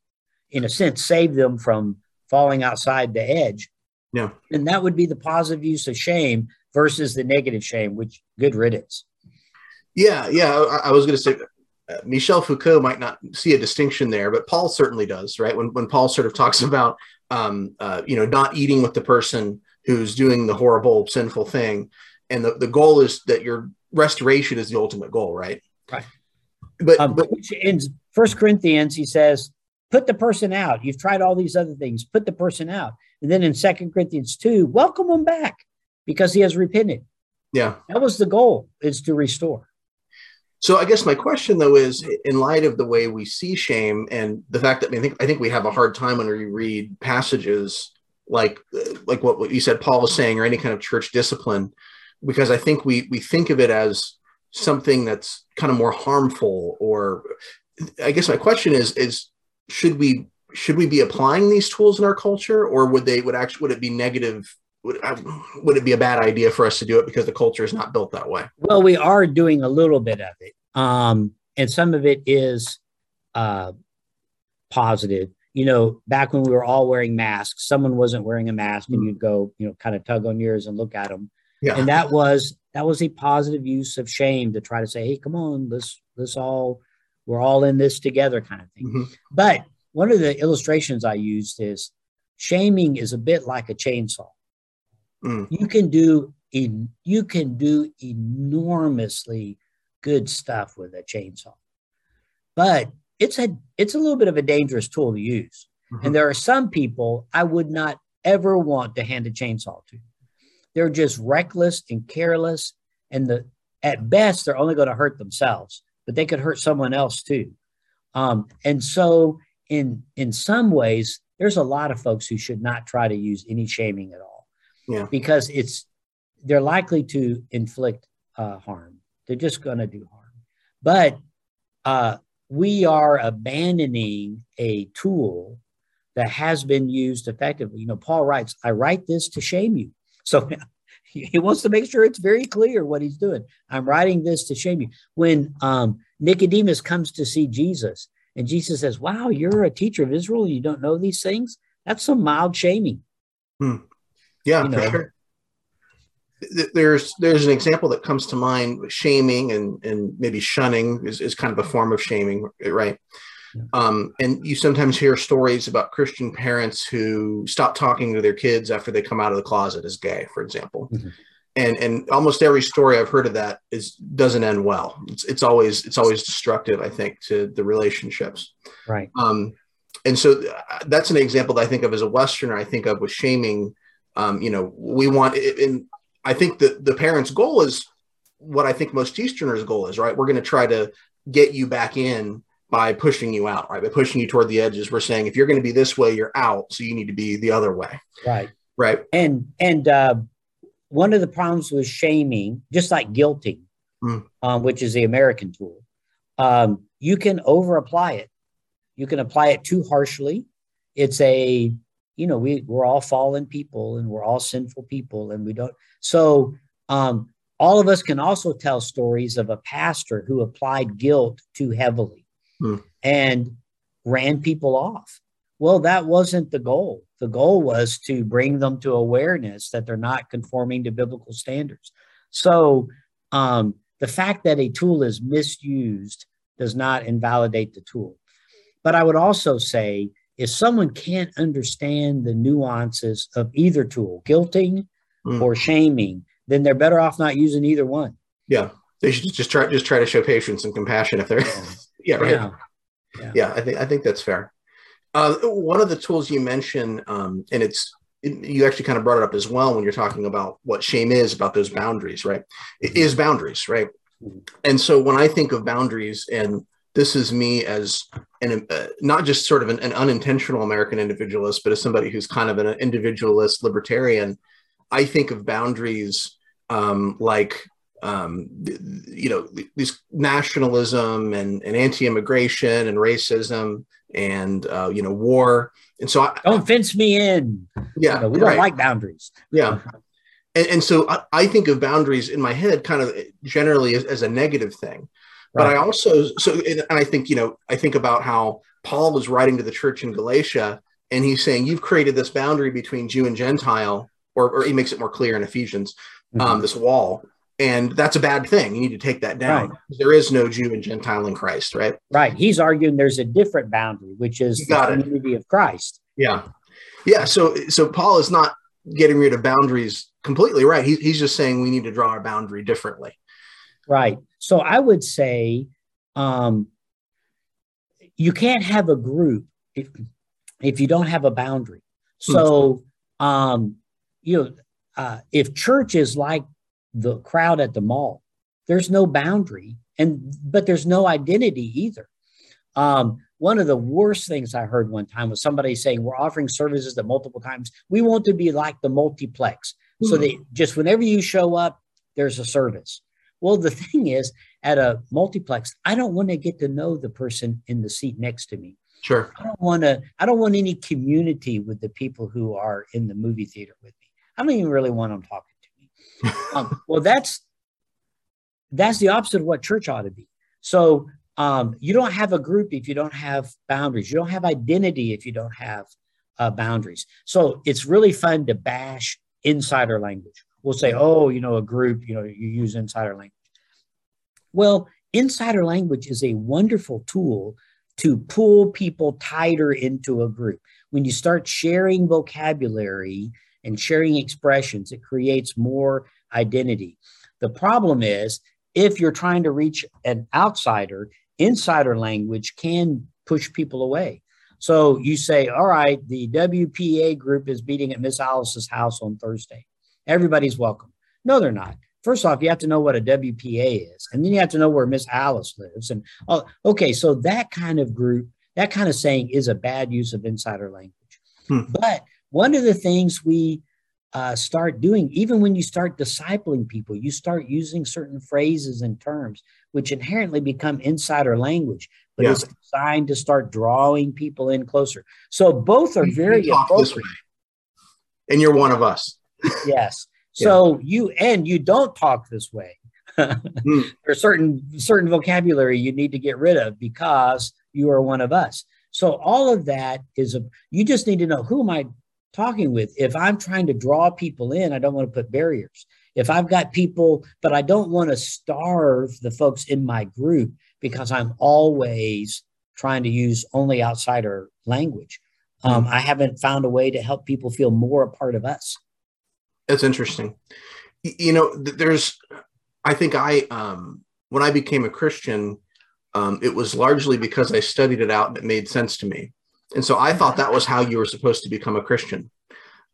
in a sense, save them from falling outside the edge. Yeah. And that would be the positive use of shame versus the negative shame, which good riddance. Yeah, yeah. I, I was going to say uh, Michel Foucault might not see a distinction there, but Paul certainly does, right? When when Paul sort of talks about um, uh, you know not eating with the person who's doing the horrible sinful thing, and the, the goal is that your restoration is the ultimate goal, right? Right. But, um, but in First Corinthians, he says, "Put the person out. You've tried all these other things. Put the person out." And then in Second Corinthians two, welcome him back because he has repented. Yeah, that was the goal: is to restore. So I guess my question though is, in light of the way we see shame and the fact that I think I think we have a hard time when we read passages like like what you said Paul was saying or any kind of church discipline, because I think we we think of it as something that's kind of more harmful. Or I guess my question is is should we should we be applying these tools in our culture, or would they would actually would it be negative would, would it be a bad idea for us to do it because the culture is not built that way? Well, we are doing a little bit of it. Um, and some of it is uh, positive. You know, back when we were all wearing masks, someone wasn't wearing a mask, and mm-hmm. you'd go, you know, kind of tug on yours and look at them. Yeah. And that was that was a positive use of shame to try to say, hey, come on, let's let's all we're all in this together, kind of thing. Mm-hmm. But one of the illustrations I used is shaming is a bit like a chainsaw. Mm. You can do you can do enormously good stuff with a chainsaw, but it's a it's a little bit of a dangerous tool to use. Mm-hmm. And there are some people I would not ever want to hand a chainsaw to. They're just reckless and careless, and the at best they're only going to hurt themselves, but they could hurt someone else too. Um, and so, in in some ways, there's a lot of folks who should not try to use any shaming at all yeah. because it's they're likely to inflict uh, harm. They're just going to do harm. But uh, we are abandoning a tool that has been used effectively. You know, Paul writes, "I write this to shame you." So he wants to make sure it's very clear what he's doing. I'm writing this to shame you. When um, Nicodemus comes to see Jesus, and Jesus says, "Wow, you're a teacher of Israel. You don't know these things." That's some mild shaming. Hmm. Yeah, you know? sure. There's there's an example that comes to mind. Shaming and and maybe shunning is, is kind of a form of shaming, right? Yeah. Um, and you sometimes hear stories about Christian parents who stop talking to their kids after they come out of the closet as gay, for example. Mm-hmm. And and almost every story I've heard of that is doesn't end well. It's it's always it's always destructive, I think, to the relationships. Right. Um, and so uh, that's an example that I think of as a Westerner. I think of with shaming um, you know, we want, and I think that the parents' goal is what I think most Easterners' goal is, right? We're going to try to get you back in by pushing you out, right? By pushing you toward the edges. We're saying if you're going to be this way, you're out. So you need to be the other way. Right. Right. And and uh, one of the problems with shaming, just like guilting, mm. um, which is the American tool, um, you can over apply it. You can apply it too harshly. It's a, you know, we we're all fallen people and we're all sinful people, and we don't. So um, all of us can also tell stories of a pastor who applied guilt too heavily hmm. and ran people off. Well, that wasn't the goal. The goal was to bring them to awareness that they're not conforming to biblical standards. So, um, the fact that a tool is misused does not invalidate the tool. But I would also say if someone can't understand the nuances of either tool, guilting mm. or shaming, then they're better off not using either one. Yeah. They should just try just try to show patience and compassion if they're yeah, yeah right. Yeah. yeah. yeah. I think I think that's fair. Uh, one of the tools you mentioned, um, and it's you actually kind of brought it up as well when you're talking about what shame is about those boundaries, right? It mm-hmm. is boundaries, right? Mm-hmm. And so when I think of boundaries, and this is me as an uh, not just sort of an, an, unintentional American individualist, but as somebody who's kind of an individualist libertarian, I think of boundaries um, like um, you know this nationalism and, and anti-immigration and racism and uh, you know war and so I, don't fence me in yeah you know, we don't right. like boundaries yeah and, and so I, I, think of boundaries in my head kind of generally as, as a negative thing right. but i also so and i think you know i think about how paul was writing to the church in galatia and he's saying you've created this boundary between jew and gentile or, or he makes it more clear in ephesians um, mm-hmm. this wall and that's a bad thing. You need to take that down. Right. There is no Jew and Gentile in Christ, right? Right. He's arguing there's a different boundary, which is the community it. of Christ. Yeah, yeah. So, so Paul is not getting rid of boundaries completely, right? He, he's just saying we need to draw our boundary differently. Right. So, I would say um, you can't have a group if if you don't have a boundary. Hmm. So, um, you know, uh, if church is like the crowd at the mall. There's no boundary, and but there's no identity either. Um, one of the worst things I heard one time was somebody saying, We're offering services at multiple times. We want to be like the multiplex. Mm-hmm. So hmm. that just whenever you show up, there's a service. Well, the thing is, at a multiplex, I don't want to get to know the person in the seat next to me. Sure. I don't want to, I don't want any community with the people who are in the movie theater with me. I don't even really want them talking um, well, that's that's the opposite of what church ought to be. So um, you don't have a group if you don't have boundaries. You don't have identity if you don't have uh, boundaries. So it's really fun to bash insider language. We'll say, oh, you know, a group, you know, you use insider language. Well, insider language is a wonderful tool to pull people tighter into a group. When you start sharing vocabulary and sharing expressions, it creates more identity. The problem is if you're trying to reach an outsider, insider language can push people away. So you say, all right, the WPA group is meeting at Miss Alice's house on Thursday. Everybody's welcome. No, they're not. First off, you have to know what a WPA is, and then you have to know where Miss Alice lives. And oh, okay, so that kind of group, that kind of saying is a bad use of insider language. Hmm. But one of the things we uh, start doing, even when you start discipling people, you start using certain phrases and terms, which inherently become insider language, but yeah. it's designed to start drawing people in closer. So both are very appropriate. And you're one of us. yes. So yeah. you and you don't talk this way. mm. There's certain certain vocabulary you need to get rid of because you are one of us. So all of that is a you just need to know who am I talking with. If I'm trying to draw people in, I don't want to put barriers. If I've got people, but I don't want to starve the folks in my group because I'm always trying to use only outsider language. Um, I haven't found a way to help people feel more a part of us. That's interesting. You know, there's, I think I, um, when I became a Christian, um, it was largely because I studied it out and it made sense to me. And so I thought that was how you were supposed to become a Christian.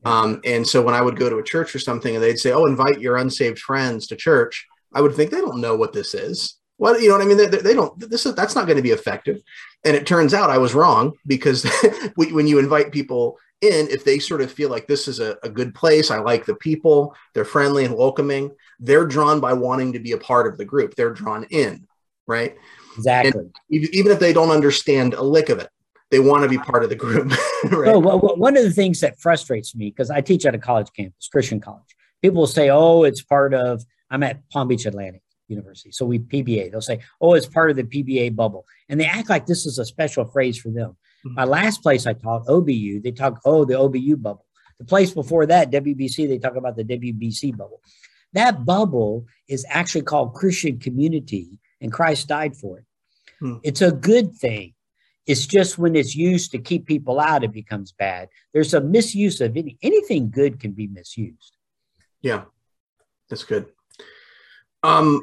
Um, and so when I would go to a church or something and they'd say, Oh, invite your unsaved friends to church, I would think they don't know what this is. Well, you know what I mean? They, they don't. This is that's not going to be effective. And it turns out I was wrong because when you invite people in, if they sort of feel like this is a, a good place, I like the people, they're friendly and welcoming, they're drawn by wanting to be a part of the group. They're drawn in, right? Exactly. And even if they don't understand a lick of it, they want to be part of the group. right? Well, one of the things that frustrates me because I teach at a college campus, Christian college, people will say, "Oh, it's part of." I'm at Palm Beach Atlantic University, so we PBA. They'll say, "Oh, it's part of the PBA bubble," and they act like this is a special phrase for them. Mm-hmm. My last place I taught, OBU, they talk, "Oh, the OBU bubble." The place before that, WBC, they talk about the WBC bubble. That bubble is actually called Christian community, and Christ died for it. Hmm. It's a good thing. It's just when it's used to keep people out, it becomes bad. There's a misuse of any anything good can be misused. Yeah, that's good. Um,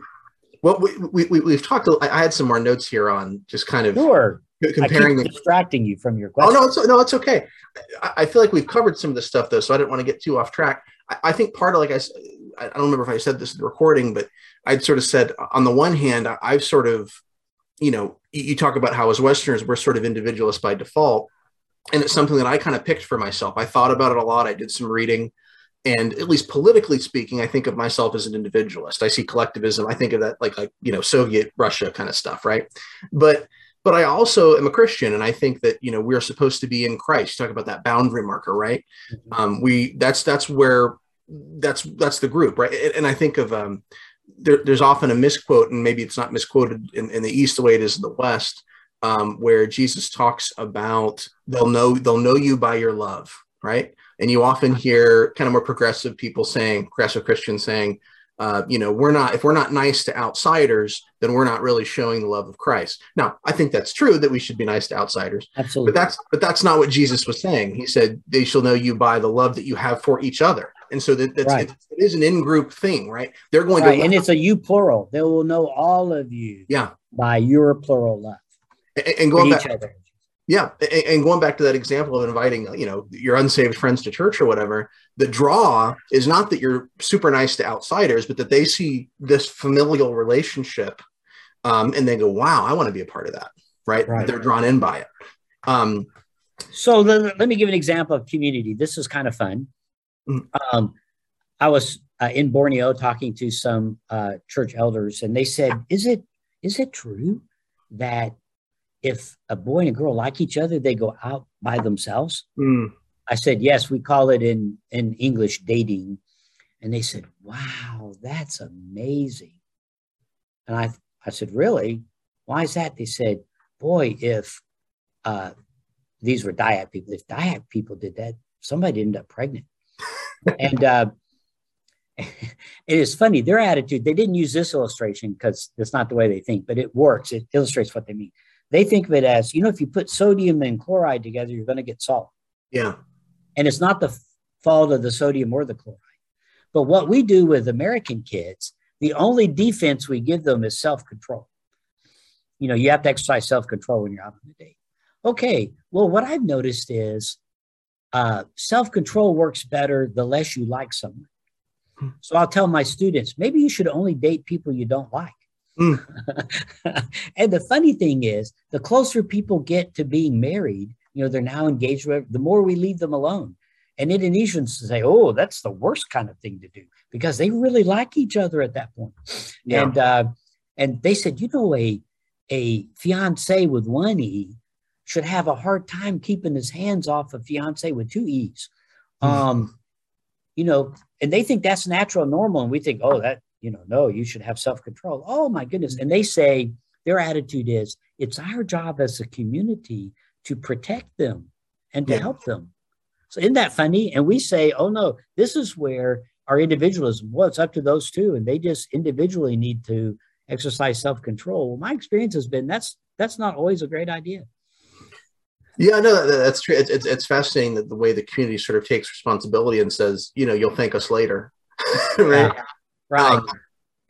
well, we, we, we have talked. I had some more notes here on just kind of sure. comparing. the, distracting you from your question. Oh no, it's no, it's okay. I, I feel like we've covered some of this stuff though, so I didn't want to get too off track. I, I think part of like I, I don't remember if I said this in the recording, but I'd sort of said on the one hand, I've sort of you know, you talk about how as Westerners, we're sort of individualists by default. And it's something that I kind of picked for myself. I thought about it a lot. I did some reading. And at least politically speaking, I think of myself as an individualist. I see collectivism. I think of that like like you know Soviet Russia kind of stuff, right? But but I also am a Christian, and I think that you know we're supposed to be in Christ. Talk about that boundary marker, right? Mm-hmm. Um, we that's that's where that's that's the group, right? And I think of um, there, there's often a misquote, and maybe it's not misquoted in, in the East the way it is in the West, um, where Jesus talks about they'll know they'll know you by your love, right? And you often hear kind of more progressive people saying, progressive Christians saying, uh, you know, we're not if we're not nice to outsiders, then we're not really showing the love of Christ. Now, I think that's true that we should be nice to outsiders. Absolutely. But that's but that's not what Jesus was saying. He said they shall know you by the love that you have for each other. And so that, that's right. it, it is an in-group thing, right? They're going right. to and it's a you plural. They will know all of you yeah. by your plural love. And, and going back, other. Yeah, and, and, going back to that example of inviting, you know, your unsaved friends to church or whatever, the draw is not that you're super nice to outsiders, but that they see this familial relationship, um, and they go, "Wow, I want to be a part of that." Right? right. They're drawn in by it. Um, so the, let me give an example of community. This is kind of fun. Mm. Um, I was uh, in Borneo talking to some uh, church elders, and they said, "Is it is it true that if a boy and a girl like each other, they go out by themselves?" Mm. I said, "Yes, we call it in in English dating." And they said, "Wow, that's amazing." And I I said, "Really? Why is that?" They said, "Boy, if uh, these were Dayak people, if Dayak people did that, somebody ended up pregnant." And uh, it is funny their attitude. They didn't use this illustration because it's not the way they think, but it works. It illustrates what they mean. They think of it as you know, if you put sodium and chloride together, you're going to get salt. Yeah, and it's not the fault of the sodium or the chloride. But what we do with American kids, the only defense we give them is self control. You know, you have to exercise self control when you're out on the date. Okay, well, what I've noticed is uh, self control works better the less you like someone. Hmm. So I'll tell my students maybe you should only date people you don't like. Mm. and the funny thing is, the closer people get to being married, you know, they're now engaged with, the more we leave them alone. And Indonesians say, oh, that's the worst kind of thing to do because they really like each other at that point. Yeah. And uh, and they said, you know, a a fiance with one E should have a hard time keeping his hands off a fiance with two E's. Mm-hmm. Um, you know, and they think that's natural and normal. And we think, oh, that, you know, no, you should have self control. Oh, my goodness. And they say their attitude is it's our job as a community to protect them and to yeah. help them. So, isn't that funny? And we say, oh, no, this is where our individualism, well, it's up to those two. And they just individually need to exercise self control. Well, my experience has been that's that's not always a great idea. Yeah, no, that, that's true. It's, it's, it's fascinating that the way the community sort of takes responsibility and says, you know, you'll thank us later, right? Right. Um,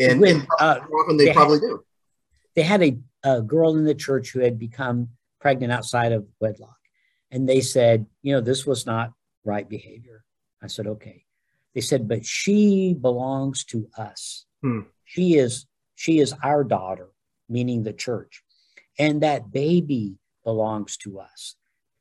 and, when, and uh, often they, they probably had, do. They had a, a girl in the church who had become pregnant outside of wedlock, and they said, you know, this was not right behavior. I said, okay. They said, but she belongs to us. Hmm. She is she is our daughter, meaning the church. And that baby belongs to us.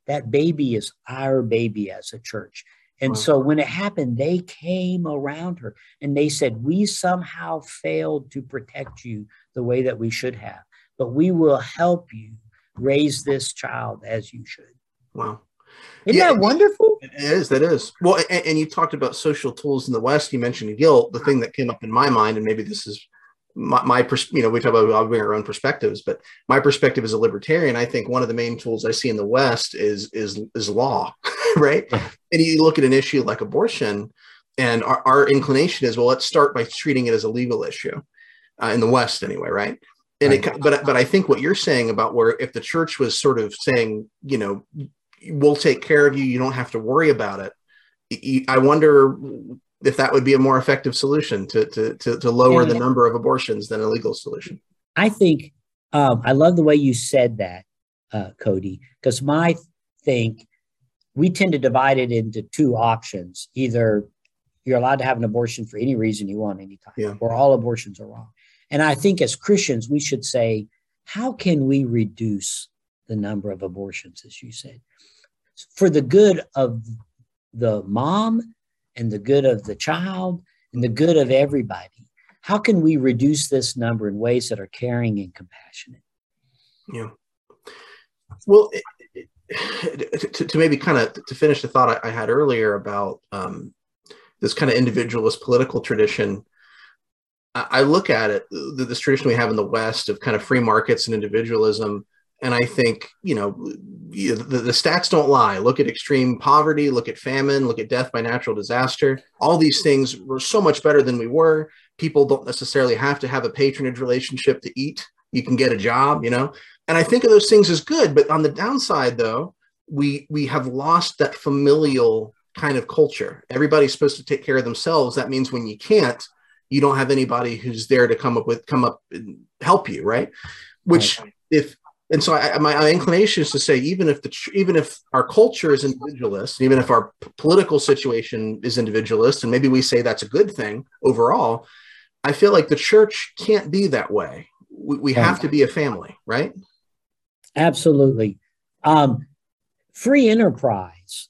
That baby is our baby as a church. And wow. so when it happened, they came around her and they said, We somehow failed to protect you the way that we should have, but we will help you raise this child as you should. Wow. Isn't yeah, that wonderful? It is. That is. Well, and, and, you talked about social tools in the West. You mentioned guilt. The thing that came up in my mind, and maybe this is my, my pers- you know, we talk about our own perspectives, but my perspective as a libertarian, I think one of the main tools I see in the West is is is law, right? and you look at an issue like abortion, and our, our, inclination is, well, let's start by treating it as a legal issue uh, in the West, anyway, right? And right. it, but but I think what you're saying about where if the church was sort of saying, you know, we'll take care of you, you don't have to worry about it. I wonder if that would be a more effective solution to to to, to lower yeah. the number of abortions than a legal solution. I think um, I love the way you said that, uh, Cody, because my think we tend to divide it into two options: either you're allowed to have an abortion for any reason you want, anytime, yeah. or all abortions are wrong. And I think as Christians, we should say, how can we reduce the number of abortions, as you said, for the good of the mom and the good of the child and the good of everybody. How can we reduce this number in ways that are caring and compassionate? Yeah. Well, it, it, to, to, maybe kind of to finish the thought I, I had earlier about um, this kind of individualist political tradition, I, I look at it, this tradition we have in the West of kind of free markets and individualism and I think, you know, the, the, stats don't lie. Look at extreme poverty, look at famine, look at death by natural disaster. All these things were so much better than we were. People don't necessarily have to have a patronage relationship to eat. You can get a job, you know. And I think of those things as good. But on the downside, though, we we have lost that familial kind of culture. Everybody's supposed to take care of themselves. That means when you can't, you don't have anybody who's there to come up with come up and help you, right? Which if and so I, my, my, inclination is to say even if the even if our culture is individualist even if our p- political situation is individualist and maybe we say that's a good thing overall i feel like the church can't be that way. We, we have to be a family right? Absolutely. Um, free enterprise.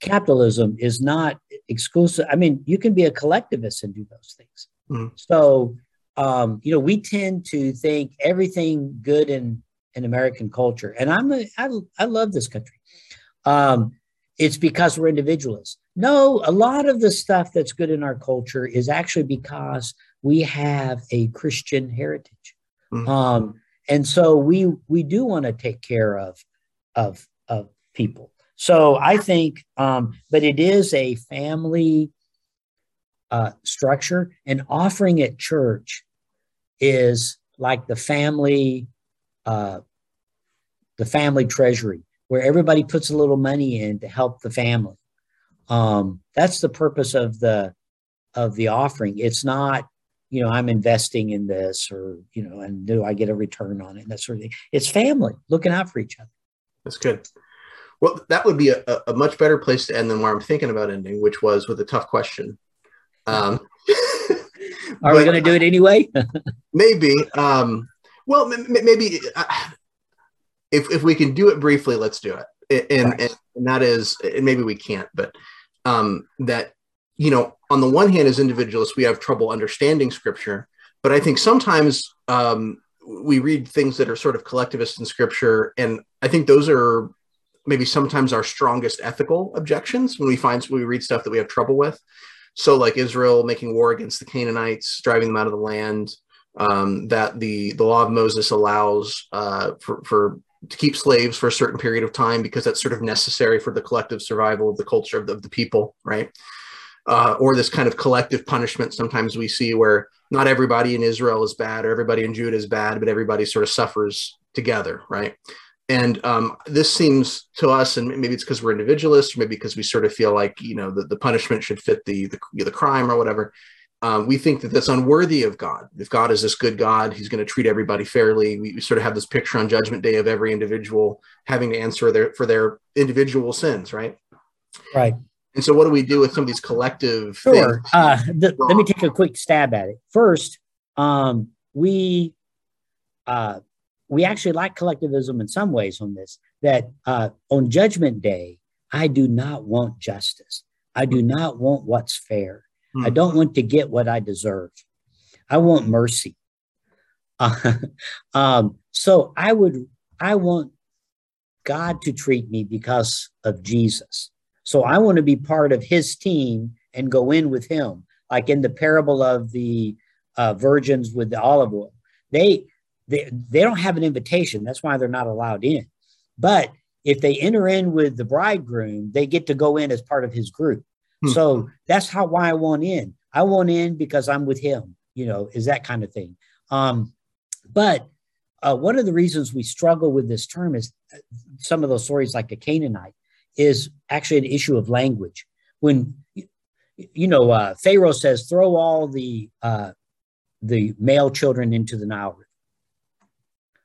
Capitalism is not exclusive. I mean you can be a collectivist and do those things. Mm-hmm. so um, you know, we tend to think everything good in in American culture, and I'm a, I, I love this country. Um, it's because we're individualists. No, a lot of the stuff that's good in our culture is actually because we have a Christian heritage, mm-hmm. um, and so we we do want to take care of of of people. So I think, um, but it is a family uh, structure, and offering at church is like the family, uh, the family treasury, where everybody puts a little money in to help the family. Um, that's the purpose of the of the offering. It's not, you know, I'm investing in this, or you know, and do I get a return on it, and that sort of thing. It's family looking out for each other. That's good. Well, that would be a, a much better place to end than where I'm thinking about ending, which was with a tough question. Um, Are but, we going to do it anyway? maybe. Um, well, m- maybe uh, if if we can do it briefly, let's do it. And right. and, and, that is, and maybe we can't, but um, that you know, on the one hand, as individualists, we have trouble understanding Scripture, but I think sometimes um, we read things that are sort of collectivist in Scripture, and I think those are maybe sometimes our strongest ethical objections when we find when we read stuff that we have trouble with. So, like Israel making war against the Canaanites, driving them out of the land, um, that the the law of Moses allows uh, for, for to keep slaves for a certain period of time because that's sort of necessary for the collective survival of the culture of the, of the people, right? Uh, or this kind of collective punishment sometimes we see where not everybody in Israel is bad or everybody in Judah is bad, but everybody sort of suffers together, right? And um, this seems to us and maybe it's because we're individualists or maybe because we sort of feel like you know the, the punishment should fit the, the, the crime or whatever um, we think that that's unworthy of god. If god is this good god he's going to treat everybody fairly. We, we, sort of have this picture on judgment day of every individual having to answer their for their individual sins right? Right. And so what do we do with some of these collective sure. uh, the, let me take a quick stab at it. First um, we uh, we actually like collectivism in some ways on this. That uh, on Judgment Day, I do not want justice. I do not want what's fair. I hmm. don't want to get what I deserve. I want mercy. Uh, um, so I would, I want God to treat me because of Jesus. So I want to be part of his team and go in with him, like in the parable of the uh, virgins with the olive oil. They, they, they don't have an invitation. That's why they're not allowed in. But if they enter in with the bridegroom, they get to go in as part of his group. Hmm. So that's how why I want in. I want in because I'm with him, you know, is that kind of thing. Um, but uh, one of the reasons we struggle with this term is uh, some of those stories, like the Canaanite, is actually an issue of language. When you know, uh, Pharaoh says, "Throw all the uh, the male children into the Nile River."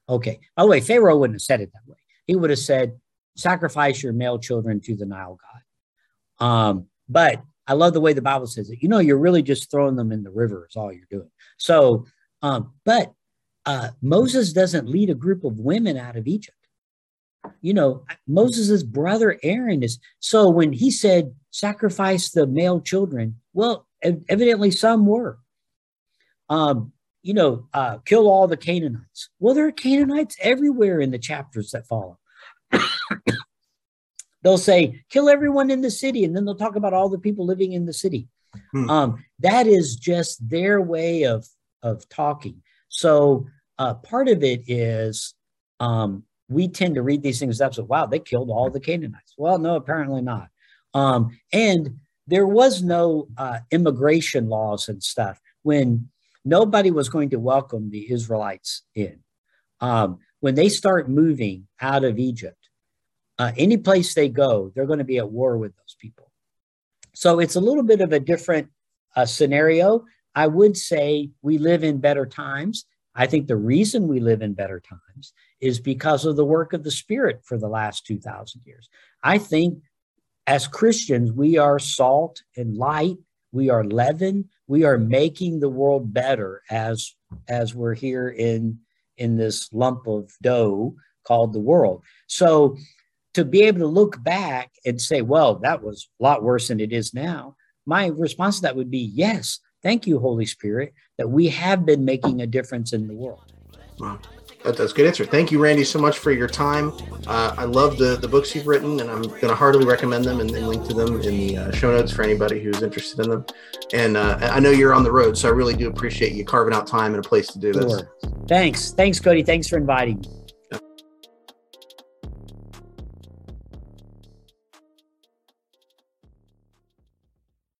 Okay. By the way, Pharaoh wouldn't have said it that way. He would have said, "Sacrifice your male children to the Nile god." Um, but I love the way the Bible says it. You know, you're really just throwing them in the river. Is all you're doing. So, um, but uh, Moses doesn't lead a group of women out of Egypt. You know, Moses' brother Aaron is. So when he said, sacrifice the male children, well, evidently some were. Um, you know, uh, kill all the Canaanites. Well, there are Canaanites everywhere in the chapters that follow. they'll say, kill everyone in the city, and then they'll talk about all the people living in the city. Hmm. Um, that is just their way of of talking. So uh, part of it is um, we tend to read these things up. So wow, they killed all the Canaanites. Well, no, apparently not. Um, and there was no uh, immigration laws and stuff when nobody was going to welcome the Israelites in. Um, when they start moving out of Egypt, uh, any place they go, they're going to be at war with those people. So it's a little bit of a different uh, scenario. I would say we live in better times. I think the reason we live in better times is because of the work of the Spirit for the last 2,000 years. I think as Christians, we are salt and light, we are leaven, we are making the world better as, as we're here in, in this lump of dough called the world. So to be able to look back and say, well, that was a lot worse than it is now, my response to that would be yes, thank you, Holy Spirit, that we have been making a difference in the world. Wow. That's a good answer. Thank you, Randy, so much for your time. Uh, I love the, the books you've written, and I'm going to heartily recommend them and, and, link to them in the uh, show notes for anybody who's interested in them. And uh, I know you're on the road, so I really do appreciate you carving out time and a place to do this. Sure. Thanks. Thanks, Cody. Thanks for inviting me.